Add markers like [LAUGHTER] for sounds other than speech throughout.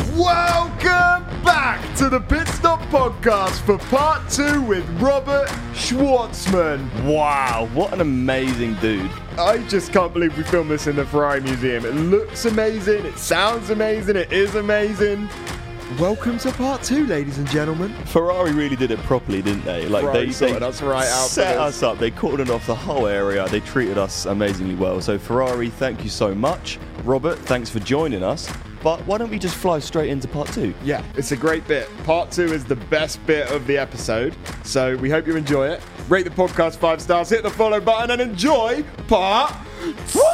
Welcome back to the Pit Stop Podcast for part two with Robert Shwartzman. Wow, what an amazing dude. I just can't believe we filmed this in the Ferrari Museum. It looks amazing, it sounds amazing, it is amazing. Welcome to part two, ladies and gentlemen. Ferrari really did it properly, didn't they? Like Ferrari they, they us right out set us up. They cordoned off the whole area. They treated us amazingly well. So Ferrari, thank you so much. Robert, thanks for joining us. But why don't we just fly straight into part two? Yeah, it's a great bit. Part two is the best bit of the episode, so we hope you enjoy it. Rate the podcast five stars, hit the follow button, and enjoy part two. [LAUGHS]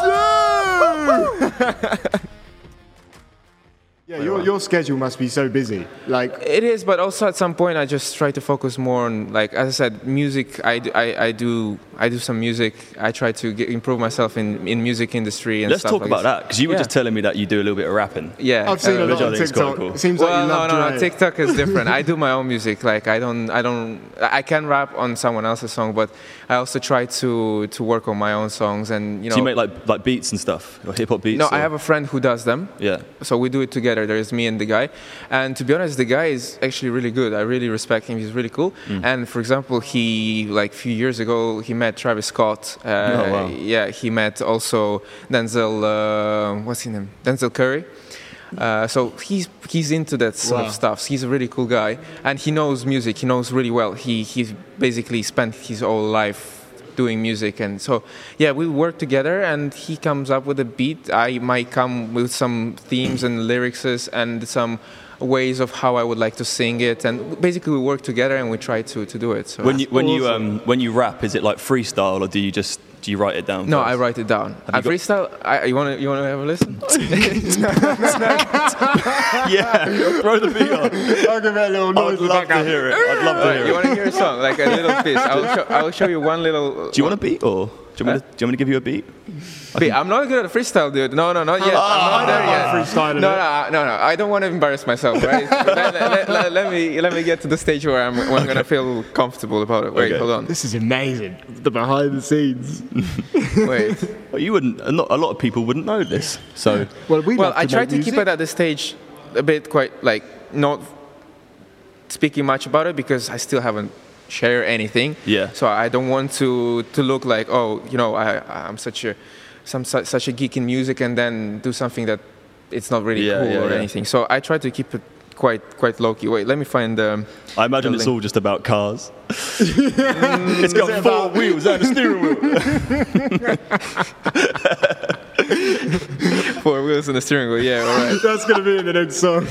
yeah, your, your schedule must be so busy. Like, It is, but also at some point I just try to focus more on, like as I said, music. I I do I do some music. I try to get, improve myself in in music industry and Let's stuff talk like about this. that because you were Yeah. just telling me that you do a little bit of rapping. Yeah, I've seen uh, a lot which on think is quite TikTok. cool. It seems like well, you love no, no, no. TikTok is different. I do my own music. Like I don't, I don't, I can rap on someone else's song, but I also try to to work on my own songs. And you know, So you make like like beats and stuff, or hip hop beats. no, or- I have a friend who does them. Yeah. So we do it together. There's me and the guy, and to be honest, the guy is actually really good. I really respect him. He's really cool. Mm. And for example, he like a few years ago he met Travis Scott. Uh, Oh, wow. Yeah, he met also Denzel. Uh, what's his name? Denzel Curry. Uh, so he's he's into that sort Wow. of stuff. He's a really cool guy, and he knows music. He knows really well. He he's basically spent his whole life doing music, and so yeah, we work together. And he comes up with a beat. I might come with some themes and lyrics and some ways of how I would like to sing it. And basically, we work together and we try to, to do it. So When you when you um when you rap, is it like freestyle or do you just do you write it down? no, first? I write it down. I freestyle. I, you want to you want to have a listen? [LAUGHS] [LAUGHS] yeah, throw the beat on. I'll give it a little I'd love to hear it. I'd love to hear it. you want to hear a song, like a little piece? I will show, I will show you one little. Do you want a beat or do you want, me to, do you want me to give you a beat? Beat. I'm not good at freestyle, dude. No, no, not yet. I I'm not there yet. freestyling No, it. no, no, no. I don't want to embarrass myself, right? [LAUGHS] let, let- let- let me let me get to the stage where I'm, where I'm gonna feel comfortable about it. Wait, Okay. hold on. This is amazing. The behind the scenes. [LAUGHS] Wait. Well, you wouldn't. A lot, a lot of people wouldn't know this. So Well, we well, love I to try make to keep it at the stage a bit quite like not speaking much about it because I still haven't shared anything. Yeah. So I don't want to to look like oh you know I I'm such a some such, such a geek in music and then do something that it's not really Yeah, cool yeah, or yeah. anything. So I try to keep it quite quite low key. Wait, let me find um, I imagine it's link. all just about cars. It's got four wheels and a steering wheel. [LAUGHS] four wheels and a steering wheel. Yeah, all right. That's going to be in the next song.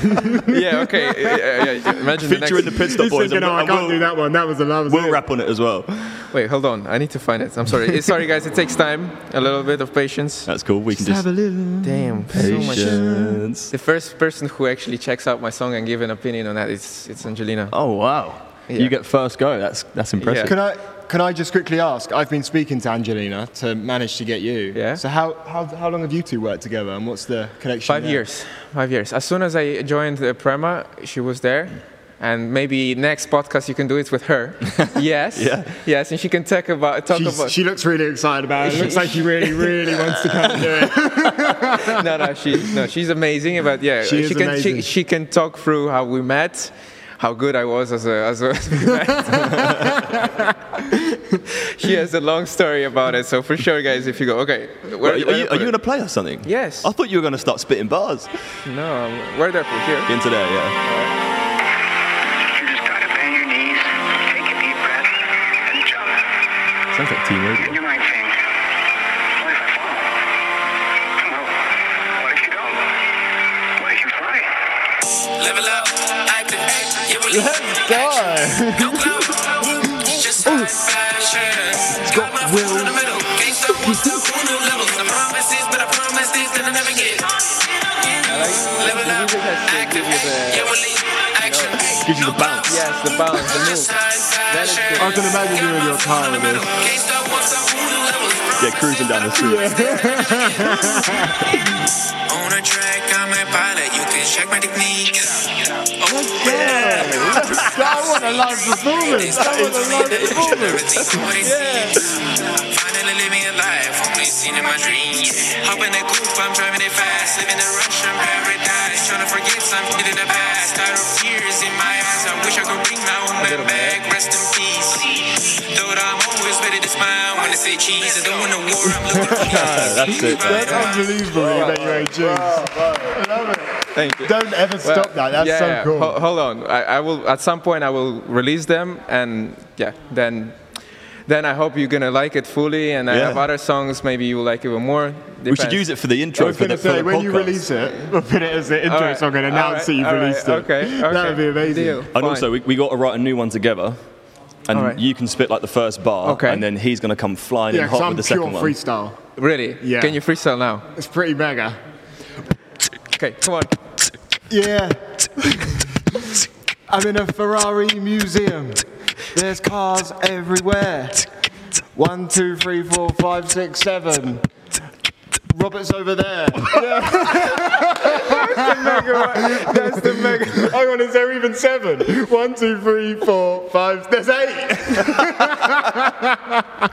yeah, okay. Yeah, yeah, yeah. Imagine the Featuring next. the pit stop He's boys. thinking, oh, I can't we'll, do that one. That was the that was We'll it. rap on it as well. Wait, hold on. I need to find it. I'm sorry. Eh, sorry, guys. It takes time. A little bit of patience. That's cool. We can just have a little. Damn. So much. patience. The first person who actually checks out my song and give an opinion on that is it's Angelina. Oh wow! Yeah. You get first go. That's that's impressive. Yeah. Can I can I just quickly ask? I've been speaking to Angelina to manage to get you. Yeah. So how how, how long have you two worked together, and what's the connection? Five there? years. Five years. As soon as I joined the Prema, she was there. And maybe next podcast you can do it with her. [LAUGHS] yes. Yeah. Yes, and she can talk about talk She's, about. she looks really excited about it. It looks like she really, really [LAUGHS] wants to come and do it. [LAUGHS] no, no, she, no, she's amazing. But yeah, She is can amazing. She, she can talk through how we met, how good I was as a as a. [LAUGHS] he has a long story about it. So for sure, guys, if you go, okay, where, Wait, are, you, are you put it? going to play us something? Yes. I thought you were going to start spitting bars. No, where did I put here? Into there, yeah. You just gotta bend your knees, take a deep breath, and jump. Sounds like team radio. Up, active, yeah, we action. Gives you the bounce. Yes, the balance, the move. I can imagine you in your car with this. Yeah, cruising down the street. On a track, I'm a pilot. You can check my technique. That was a live performance. That was a live performance. Finally living a life only seen in my dreams. Hop in the coupe, I'm driving it fast. Living in Russian paradise. Trying to forget something in the past. Tired of tears in my eyes. I wish I could bring my own man back. Rest in peace. Though I'm always ready to smile when I say cheese. I don't want a war. I'm looking for [LAUGHS] peace. That's it. That's unbelievable that you made tunes. [LAUGHS] Thank you. Don't ever stop that. That's yeah, so yeah. cool. Ho- hold on. I, I will at some point I will release them and yeah, then then I hope you're gonna like it fully and I have other songs maybe you will like even more. We should use it for the intro. I intro was for going the, to for say, the when you release it, we'll put it as the intro All right, song and all announce right, that you've all right, released it. Okay, okay. That would be amazing. Deal. And Fine. also, we, we got to write a new one together. And All right. you can spit like the first bar, Okay. and then he's going to come flying Yeah, in because hot I'm with the pure second one. freestyle. really? Yeah. Can you freestyle now? It's pretty mega. Okay, come on. Yeah. I'm in a Ferrari museum. There's cars everywhere. One, two, three, four, five, six, seven. Robert's over there. [LAUGHS] That's the mega. Hang on, is there even seven? One, two, three, four, five. There's eight. [LAUGHS]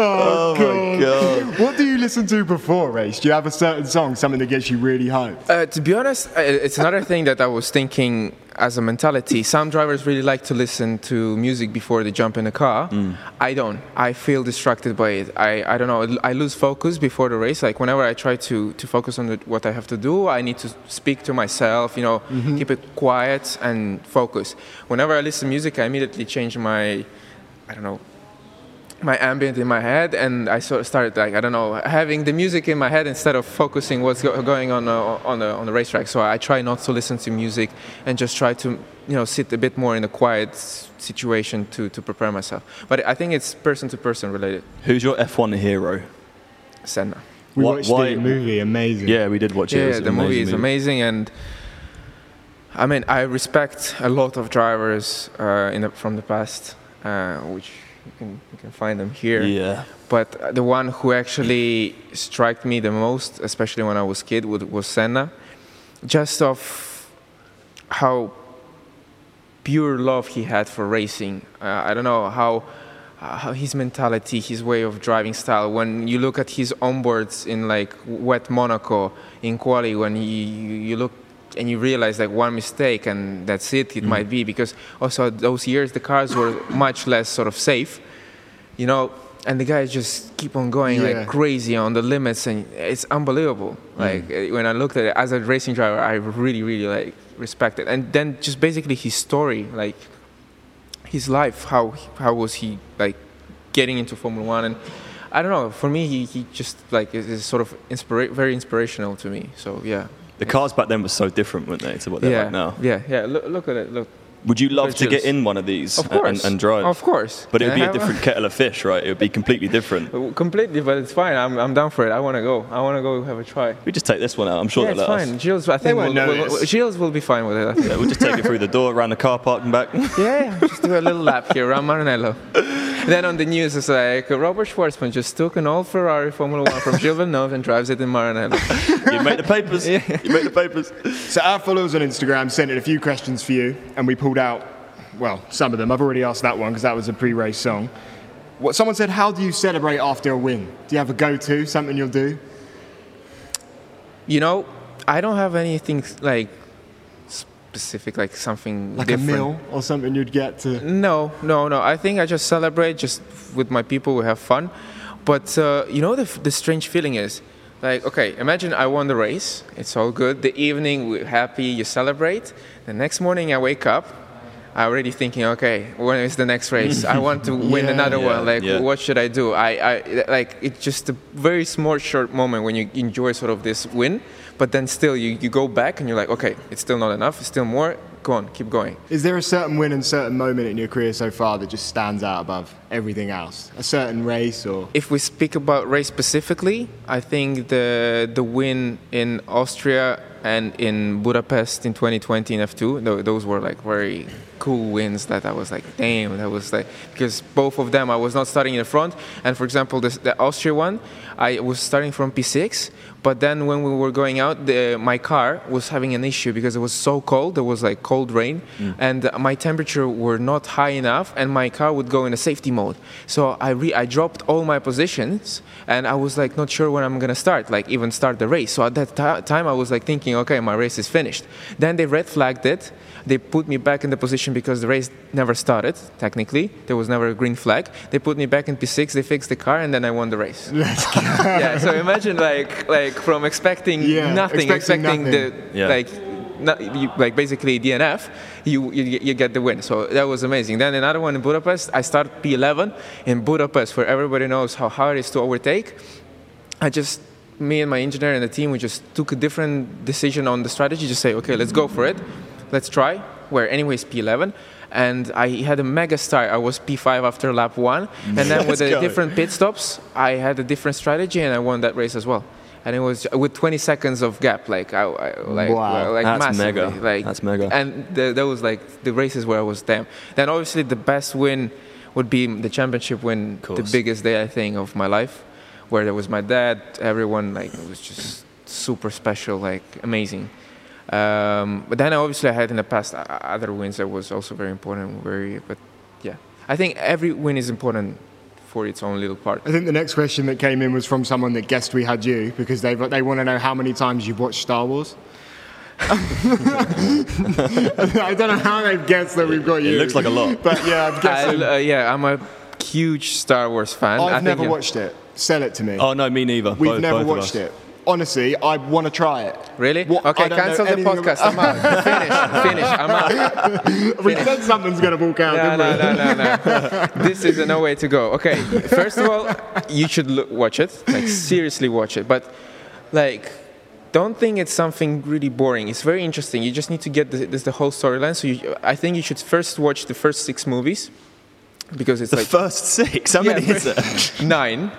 Oh my god! What do you listen to before race? Do you have a certain song, something that gets you really hyped? Uh, to be honest, uh, it's another thing that I was thinking as a mentality. Some drivers really like to listen to music before they jump in the car. Mm. I don't. I feel distracted by it. I, I don't know. I lose focus before the race. Like whenever I try to, to focus on the, what I have to do, I need to speak to myself, you know, mm-hmm. keep it quiet and focus. Whenever I listen to music, I immediately change my, I don't know, my ambient in my head and I sort of started like I don't know having the music in my head instead of focusing what's go- going on uh, on the on the racetrack. So I try not to listen to music and just try to you know sit a bit more in a quiet situation to to prepare myself. But I think it's person to person related. Who's your F1 hero? Senna. We Why- watched why- the movie, amazing. Yeah, we did watch it. It Yeah, the movie is movie. amazing and. I mean, I respect a lot of drivers uh, in the, from the past, uh, which you can, you can find them here. Yeah. But the one who actually struck me the most, especially when I was kid, was, was Senna. Just of how pure love he had for racing. Uh, I don't know how, how his mentality, his way of driving style. When you look at his onboards in like wet Monaco in quali, when you, you look and you realize like one mistake and that's it, it might be because also those years the cars were much less sort of safe you know and the guys just keep on going Yeah. like crazy on the limits and it's unbelievable. Like uh, when i looked at it as a racing driver i really really like respect it and then just basically his story like his life how how was he like getting into formula one? And i don't know for me he, he just like is, is sort of inspira- very inspirational to me. So yeah The cars back then were so different, weren't they, to what they're yeah like now? yeah yeah look, look at it look Would you love to get in one of these of and- course and, and drive? of course But it would be a different kettle of fish, right? It would be completely different. [LAUGHS] Completely, but it's fine. I'm, I'm down for it. I want to go. I want to go have a try. We just take this one out. I'm sure yeah, they'll it's let fine. us. Gilles, I think won't will, will, notice. Gilles will be fine with it. I think. Yeah, we'll just take it through the door, around the car park and back. yeah, [LAUGHS] yeah, just do a little lap here around Maranello. [LAUGHS] then on the news, it's like Robert Shwartzman just took an old Ferrari Formula One from Gilles Villeneuve and drives it in Maranello. [LAUGHS] you make the papers. You make the papers. So our followers on Instagram sent in a few questions for you, and we pulled out, well, some of them. I've already asked that one because that was a pre-race song. What someone said, how do you celebrate after a win? Do you have a go-to, something you'll do? you know, I don't have anything like specific, like something Like different. a meal or something you'd get to. No, no, no. I think I just celebrate just with my people. We have fun. But uh, you know the, the strange feeling is like okay, imagine I won the race. It's all good. The evening we're happy. You celebrate. The next morning I wake up. I already thinking, okay, when is the next race? I want to [LAUGHS] win Yeah. another Yeah, one. Like, yeah. what should I do? I, I like it's just a very small, short moment when you enjoy sort of this win, but then still you, you go back and you're like, okay, it's still not enough. It's still more. Go on, keep going. Is there a certain win and certain moment in your career so far that just stands out above everything else? A certain race or. If we speak about race specifically, I think the the win in Austria and in Budapest in 2020 in F2, those were like very cool wins that I was like, damn, that was like because both of them I was not starting in the front, and for example, this, the Austria one, I was starting from P6, but then when we were going out, the, my car was having an issue because it was so cold. There was like cold rain, and uh, my temperature were not high enough, and my car would go in a safety mode. So I re- I dropped all my positions, and I was like not sure when I'm gonna start, like even start the race. So at that ti- time, I was like thinking, okay, my race is finished. Then they red flagged it. They put me back in the position because the race never started. Technically, there was never a green flag. They put me back in P6. They fixed the car, and then I won the race. [LAUGHS] [LAUGHS] yeah. So imagine like like from expecting Yeah, nothing, expecting expecting, nothing. the Yeah. like. Not, you, like basically DNF, you, you you get the win. So that was amazing. Then another one in Budapest. I start P11 in Budapest, where everybody knows how hard it is to overtake. I just me and my engineer and the team we just took a different decision on the strategy. Just say, okay, let's go for it. Let's try. Where anyways P11, and I had a mega start. I was P5 after lap one, and then with the go. different pit stops, I had a different strategy, and I won that race as well. And it was with 20 seconds of gap, like I, I like Wow. like That's massively, mega. like That's mega. And the, that was like the races where I was damn. Then obviously the best win would be the championship win, the biggest day I think of my life, where there was my dad, everyone like it was just super special, like amazing. Um, but then obviously I had in the past other wins that was also very important, very but yeah, I think every win is important for its own little part. I think the next question that came in was from someone that guessed we had you because they they want to know how many times you've watched Star Wars. [LAUGHS] I don't know how they've guessed that we've got you. It looks like a lot. [LAUGHS] But yeah, I'm I, uh, yeah, I'm a huge Star Wars fan. I I've think never you- watched it. Sell it to me. Oh no, me neither. We've both, never both watched it. Honestly, I want to try it. Really? What- okay, cancel the podcast. I'm out. [LAUGHS] finish, finish. I'm out. [LAUGHS] We said something's going to walk out, No, no, we? no, no, no. [LAUGHS] this is no way to go. Okay, first of all, you should look, watch it. Like seriously, watch it. But like, don't think it's something really boring. It's very interesting. You just need to get the, this, the whole storyline. So you, I think you should first watch the first six movies because it's The like first six. How many is it? [LAUGHS] nine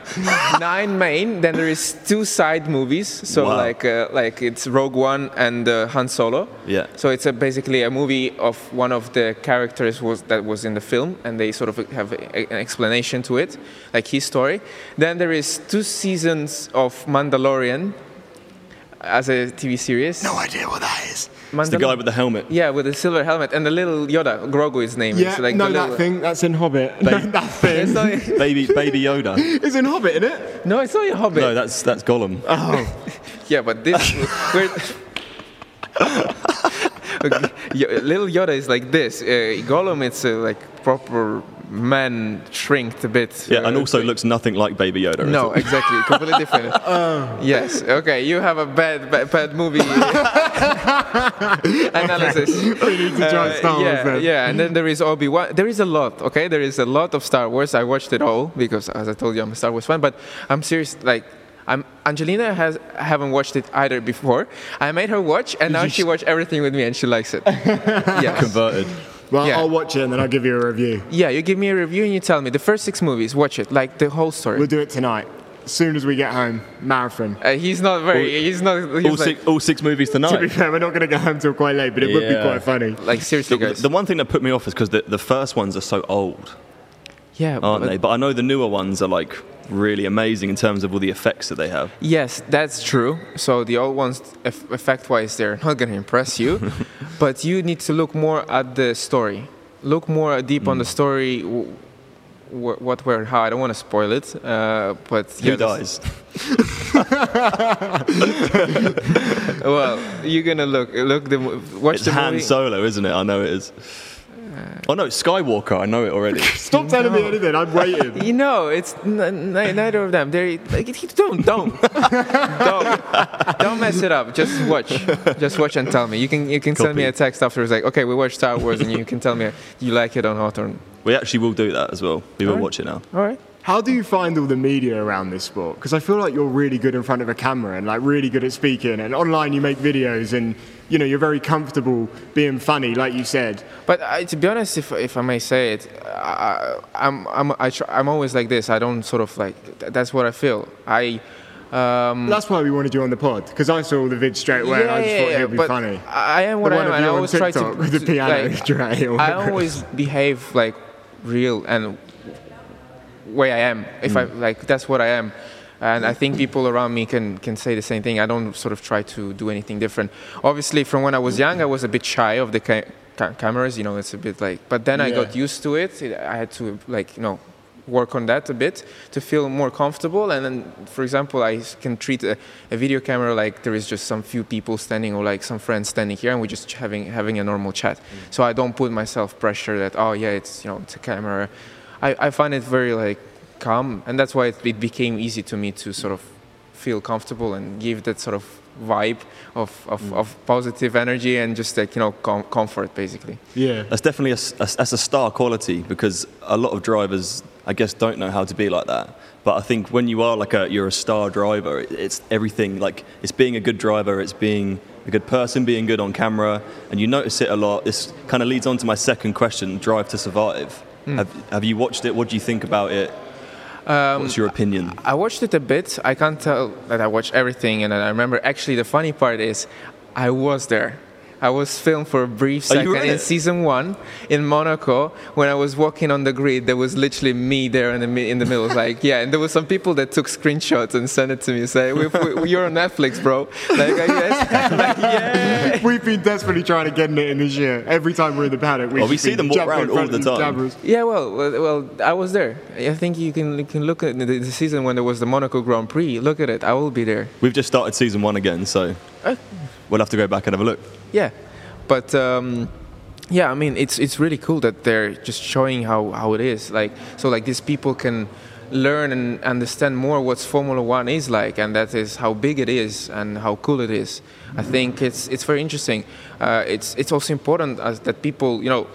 nine main then there is two side movies so Wow. like uh, like it's rogue one and uh, han solo Yeah. so it's a, basically a movie of one of the characters was that was in the film and they sort of have a, an explanation to it like his story then there is two seasons of mandalorian as a tv series No idea what that is. It's the guy with the helmet. yeah with the silver helmet and the little yoda grogu is name Yeah, It's like no, the that little- thing. That's in Hobbit. Ba- [LAUGHS] that thing. [LAUGHS] It's not- Baby, baby Yoda. [LAUGHS] It's in Hobbit, isn't it? no it's not in hobbit No, that's that's Gollum. Oh, Yeah, but this we're, Okay, little Yoda is like this. Uh, Gollum, it's uh, like proper man shrinked a bit. Yeah, and Uh, also looks nothing like Baby Yoda. no, all. exactly, completely different. [LAUGHS] Yes, okay, you have a bad, bad, bad movie [LAUGHS] analysis. We need to try Star Wars yeah, then. yeah, and then there is Obi Wan. There is a lot. Okay, there is a lot of Star Wars. I watched it all because, as I told you, I'm a Star Wars fan. But I'm serious. Like, I'm Angelina has haven't watched it either before. I made her watch, and now she watched everything with me, and she likes it. [LAUGHS] yes. Converted. Well, Yeah. I'll watch it and then I'll give you a review. Yeah, you give me a review and you tell me the first six movies. Watch it, like the whole story. We'll do it tonight. As soon as we get home, marathon. Uh, he's not very. He's not. He's All like, six, all six movies tonight. To be fair, we're not going to go home till quite late, but it would be quite funny. like seriously, The, guys. the one thing that put me off is because the, the first ones are so old, yeah, aren't but- they? But I know the newer ones are like really amazing in terms of all the effects that they have. Yes, that's true. So the old ones, eff- effect-wise, they're not going to impress you, [LAUGHS] but you need to look more at the story. Look more deep on the story. w- what, where, how. I don't want to spoil it, uh, but Who yeah, dies? [LAUGHS] [LAUGHS] Well, you're gonna look look the watch It's the Han movie. Solo, isn't it? I know it is. Oh no, Skywalker. I know it already. [LAUGHS] Stop telling me anything. I'm waiting. [LAUGHS] You know, it's n- n- neither of them. They like don't don't [LAUGHS] don't don't mess it up. Just watch, just watch and tell me. You can you can send me Copy. a text afterwards like, okay, we watched Star Wars, and you can tell me you like it or not. We actually will do that as well. We will Alright. watch it now. all right. How do you find all the media around this sport? Because I feel like you're really good in front of a camera and like really good at speaking. And online you make videos and you know you're very comfortable being funny, like you said. But I, to be honest, if, if I may say it, I, I'm I'm I try, I'm always like this. I don't sort of like th- that's what I feel. I um, That's why we wanted you on the pod because I saw the vid straight away. and I just thought he'd be but funny. I am what The I am, I always try to with the piano [LAUGHS] like, tray I always behave like real and way I am. If I Mm. like, that's what I am. And I think people around me can, can say the same thing. I don't sort of try to do anything different. Obviously, from when I was young, I was a bit shy of the ca- ca- cameras. You know, it's a bit like. But then I got used to it. I had to like you know work on that a bit to feel more comfortable. And then, for example, I can treat a, a video camera like there is just some few people standing or like some friends standing here, and we're just having having a normal chat. Mm. So I don't put myself pressure that oh yeah, it's you know it's a camera. I, I find it very like calm, and that's why it, it became easy to me to sort of feel comfortable and give that sort of vibe of, of, mm. of positive energy and just like you know com- comfort basically. yeah. That's definitely a, s- a s- that's a star quality because a lot of drivers, I guess, don't know how to be like that. But I think when you are like a you're a star driver, it's everything. Like it's being a good driver, it's being a good person, being good on camera, and you notice it a lot. This kind of leads on to my second question: Drive to Survive. Hmm. Have, have you watched it? What do you think about it? Um, What's your opinion? I watched it a bit. I can't tell that I watched everything, and I remember actually the funny part is I was there. I was filmed for a brief Oh, second were in in it? season one in Monaco when I was walking on the grid. There was literally me there in the in the middle, like yeah. And there was some people that took screenshots and sent it to me, say, we, we, "You're on Netflix, bro." Like, I guess, [LAUGHS] like yeah. We've been desperately trying to get in it in this year. Every time we're in the paddock, we've Well, we see been them walk around all the time. cameras. Yeah, well, well, well, I was there. I think you can you can look at the, the season when there was the Monaco Grand Prix. Look at it. I will be there. We've just started season one again, so Oh. We'll have to go back and have a look. Yeah, but um, yeah, I mean, it's it's really cool that they're just showing how how it is. Like so, like these people can learn and understand more what Formula One is like, and that is how big it is and how cool it is. I think it's it's very interesting. Uh, it's it's also important as that people you know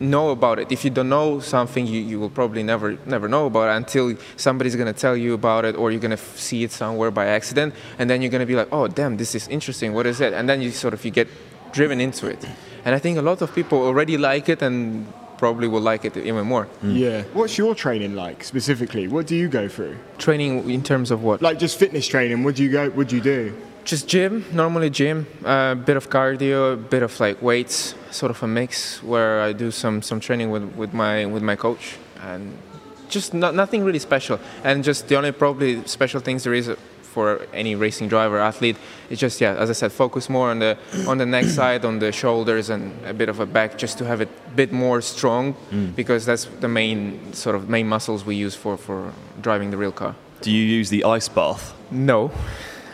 know about it. If you don't know something, you, you will probably never never know about it until somebody's gonna tell you about it, or you're gonna f- see it somewhere by accident, and then you're gonna be like, oh damn, this is interesting. What is it? And then you sort of you get driven into it. And I think a lot of people already like it and probably will like it even more. Hmm. Yeah. What's your training like specifically? What do you go through? Training in terms of what? Like just fitness training. What do you go? What do you do? Just gym, normally gym, a bit of cardio, a bit of like weights, sort of a mix where I do some some training with, with my with my coach and just not, nothing really special. And just the only probably special things there is for any racing driver athlete is just yeah, as I said, focus more on the on the neck side, on the shoulders, and a bit of a back, just to have it a bit more strong, mm. because that's the main sort of main muscles we use for for driving the real car. Do you use the ice bath? No,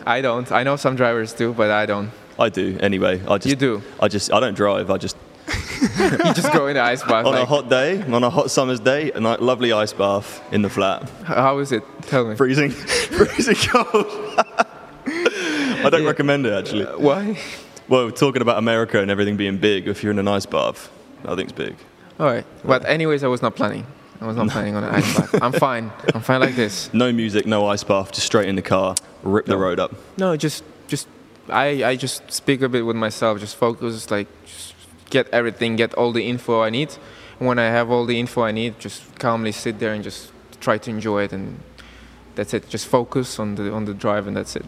I don't. I know some drivers do, but I don't. I do anyway. I just You do? I just I don't drive. I just [LAUGHS] You just go in the ice bath. on a hot day, on a hot summer's day, a nice, lovely ice bath in the flat, How is it? Tell me. freezing, [LAUGHS] freezing cold. [LAUGHS] I don't recommend it actually. Uh, why? Well, we're talking about America and everything being big, if you're in an ice bath, I think it's big. All right. But anyways, I was not planning. I was not planning on an ice bath. I'm fine. I'm fine like this. No music, no ice bath, just straight in the car, rip the road up. No, just just I I just speak a bit with myself. Just focus, like just get everything, get all the info I need. And when I have all the info I need, just calmly sit there and just try to enjoy it, and that's it. Just focus on the on the drive, and that's it.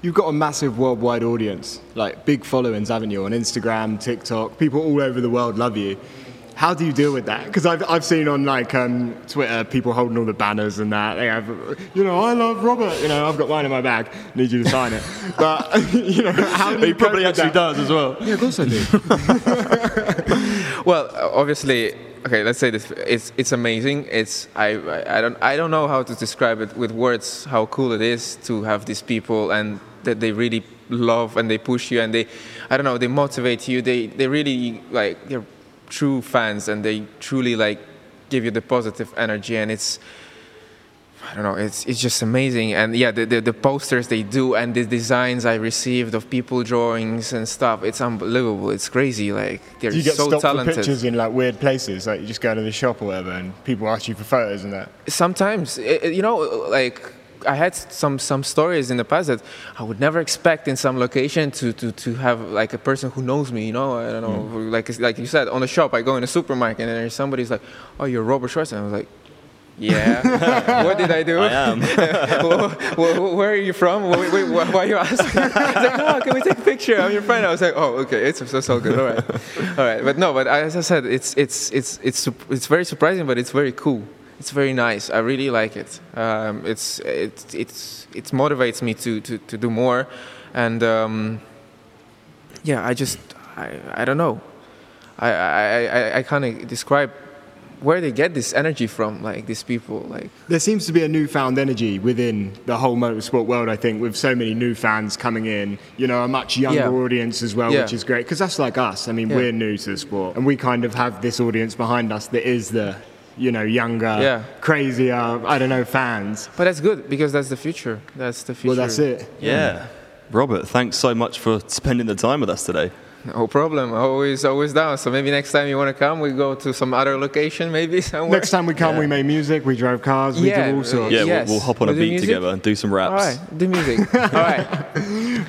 You've got a massive worldwide audience, like big followings, haven't you? On Instagram, TikTok, people all over the world love you. How do you deal with that? Because I've, I've seen on like um, Twitter people holding all the banners and that. They have, you know, I love Robert. You know, I've got mine in my bag. Need you to sign it. [LAUGHS] But you know, how do you He probably actually that? does as well. Yeah, of course I do. [LAUGHS] Well, obviously, okay, let's say this. It's it's amazing. It's I, I I don't I don't know how to describe it with words. How cool it is to have these people and that they really love and they push you and they I don't know they motivate you. They they really like they're true fans and they truly like give you the positive energy and it's I don't know. It's it's just amazing, and yeah, the, the, the posters they do and the designs I received of people drawings and stuff. It's unbelievable. It's crazy. Like they're Do you get so stopped talented. for pictures in like weird places? Like you just go to the shop or whatever, and people ask you for photos and that. Sometimes, i- i- you know, like I had some some stories in the past that I would never expect in some location to to, to have like a person who knows me. You know, I don't know, Hmm. like like you said, on the shop. I go in a supermarket and there's somebody's like, "Oh, you're Robert Schwartz," and I was like. Yeah. [LAUGHS] what did I do? I am. [LAUGHS] Well, where are you from? Wait, wait, why why are you asking? [LAUGHS] He's like, no, can we take a picture? I'm your friend. I was like, oh, okay, it's, it's all good. All right, all right. But no, but as I said, it's it's it's it's it's very surprising, but it's very cool. It's very nice. I really like it. Um, it's it it's it motivates me to to, to do more, and um, yeah, I just I, I don't know. I I, I, I kind of describe where they get this energy from, like these people, like There seems to be a newfound energy within the whole motorsport world, I think, with so many new fans coming in, you know, a much younger Yeah. audience as well, Yeah. which is great. Because that's like us. I mean, Yeah. we're new to the sport. And we kind of have this audience behind us that is the, you know, younger, Yeah. crazier, I don't know, fans. But that's good because that's the future. That's the future. Well, that's it. Yeah. Robert, thanks so much for spending the time with us today. No problem. Always, always down. So maybe next time you want to come, we go to some other location, maybe [LAUGHS] somewhere. Next time we come, we made music, we drove cars, we Yeah, did all sorts. Yeah, Yes. we'll, we'll hop on a We'll do beat music? together and do some raps. right, do music. [LAUGHS] All right.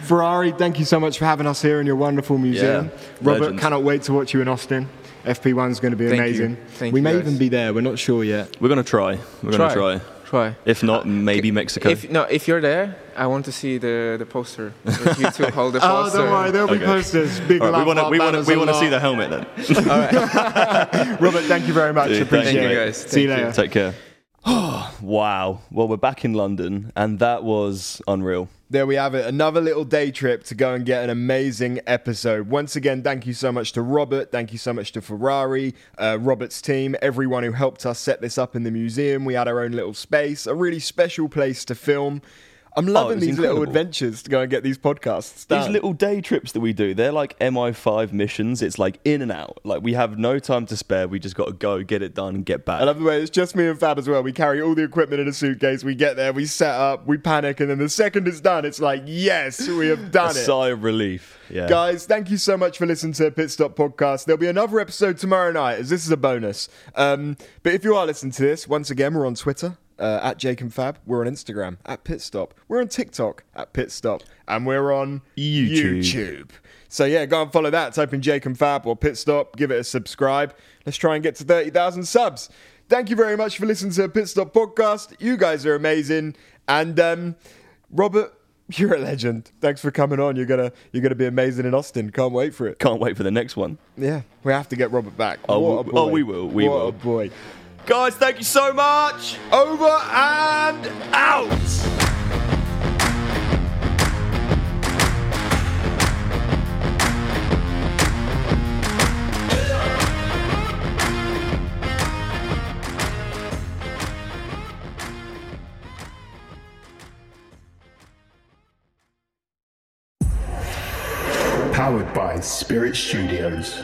Ferrari, thank you so much for having us here in your wonderful museum. Yeah, Robert, legend. cannot wait to watch you in Austin. FP1's going to be Thank you. amazing. Thank we you, may guys. even be there, we're not sure yet. We're going to try. We're going to try. Try. If not, uh, maybe Mexico. If no, if you're there, I want to see the the poster. If you two hold the poster. [LAUGHS] Oh, don't worry, there'll be Okay. posters. Big All right, we want to we want to we want to see the helmet then. [LAUGHS] Robert, thank you very much. Dude, Appreciate thank you, it. guys. See you Thank you. later. Take care. [GASPS] wow. Well, we're back in London, and that was unreal. There we have it. Another little day trip to go and get an amazing episode. Once again, thank you so much to Robert. Thank you so much to Ferrari, uh, Robert's team, everyone who helped us set this up in the museum. We had our own little space, a really special place to film. I'm loving was these little adventures to go and get these podcasts These little day trips that we do, they're like MI5 missions. It's like in and out. Like we have no time to spare. We just got to go, get it done, and get back. I love the way it's just me and Fab as well. We carry all the equipment in a suitcase. We get there, we set up, we panic, and then the second it's done, it's like, yes, we have [LAUGHS] done it. sigh of relief. Yeah. Guys, thank you so much for listening to Pit Stop Podcast. There'll be another episode tomorrow night, as this is a bonus. Um, but if you are listening to this, once again, we're on Twitter. Uh, at Jake and Fab, we're on Instagram at Pit Stop. We're on TikTok at Pit Stop, and we're on YouTube. YouTube. So yeah, go and follow that. Type in Jake and Fab or Pit Stop. Give it a subscribe. Let's try and get to thirty thousand subs. Thank you very much for listening to Pit Stop Podcast. You guys are amazing, and um, Robert, [LAUGHS] you're a legend. Thanks for coming on. You're gonna you're gonna be amazing in Austin. Can't wait for it. Can't wait for the next one. Yeah, we have to get Robert back. Oh, we- boy. oh, we will, we what will. a boy. Guys, thank you so much. Over and out. Powered by Spirit Studios.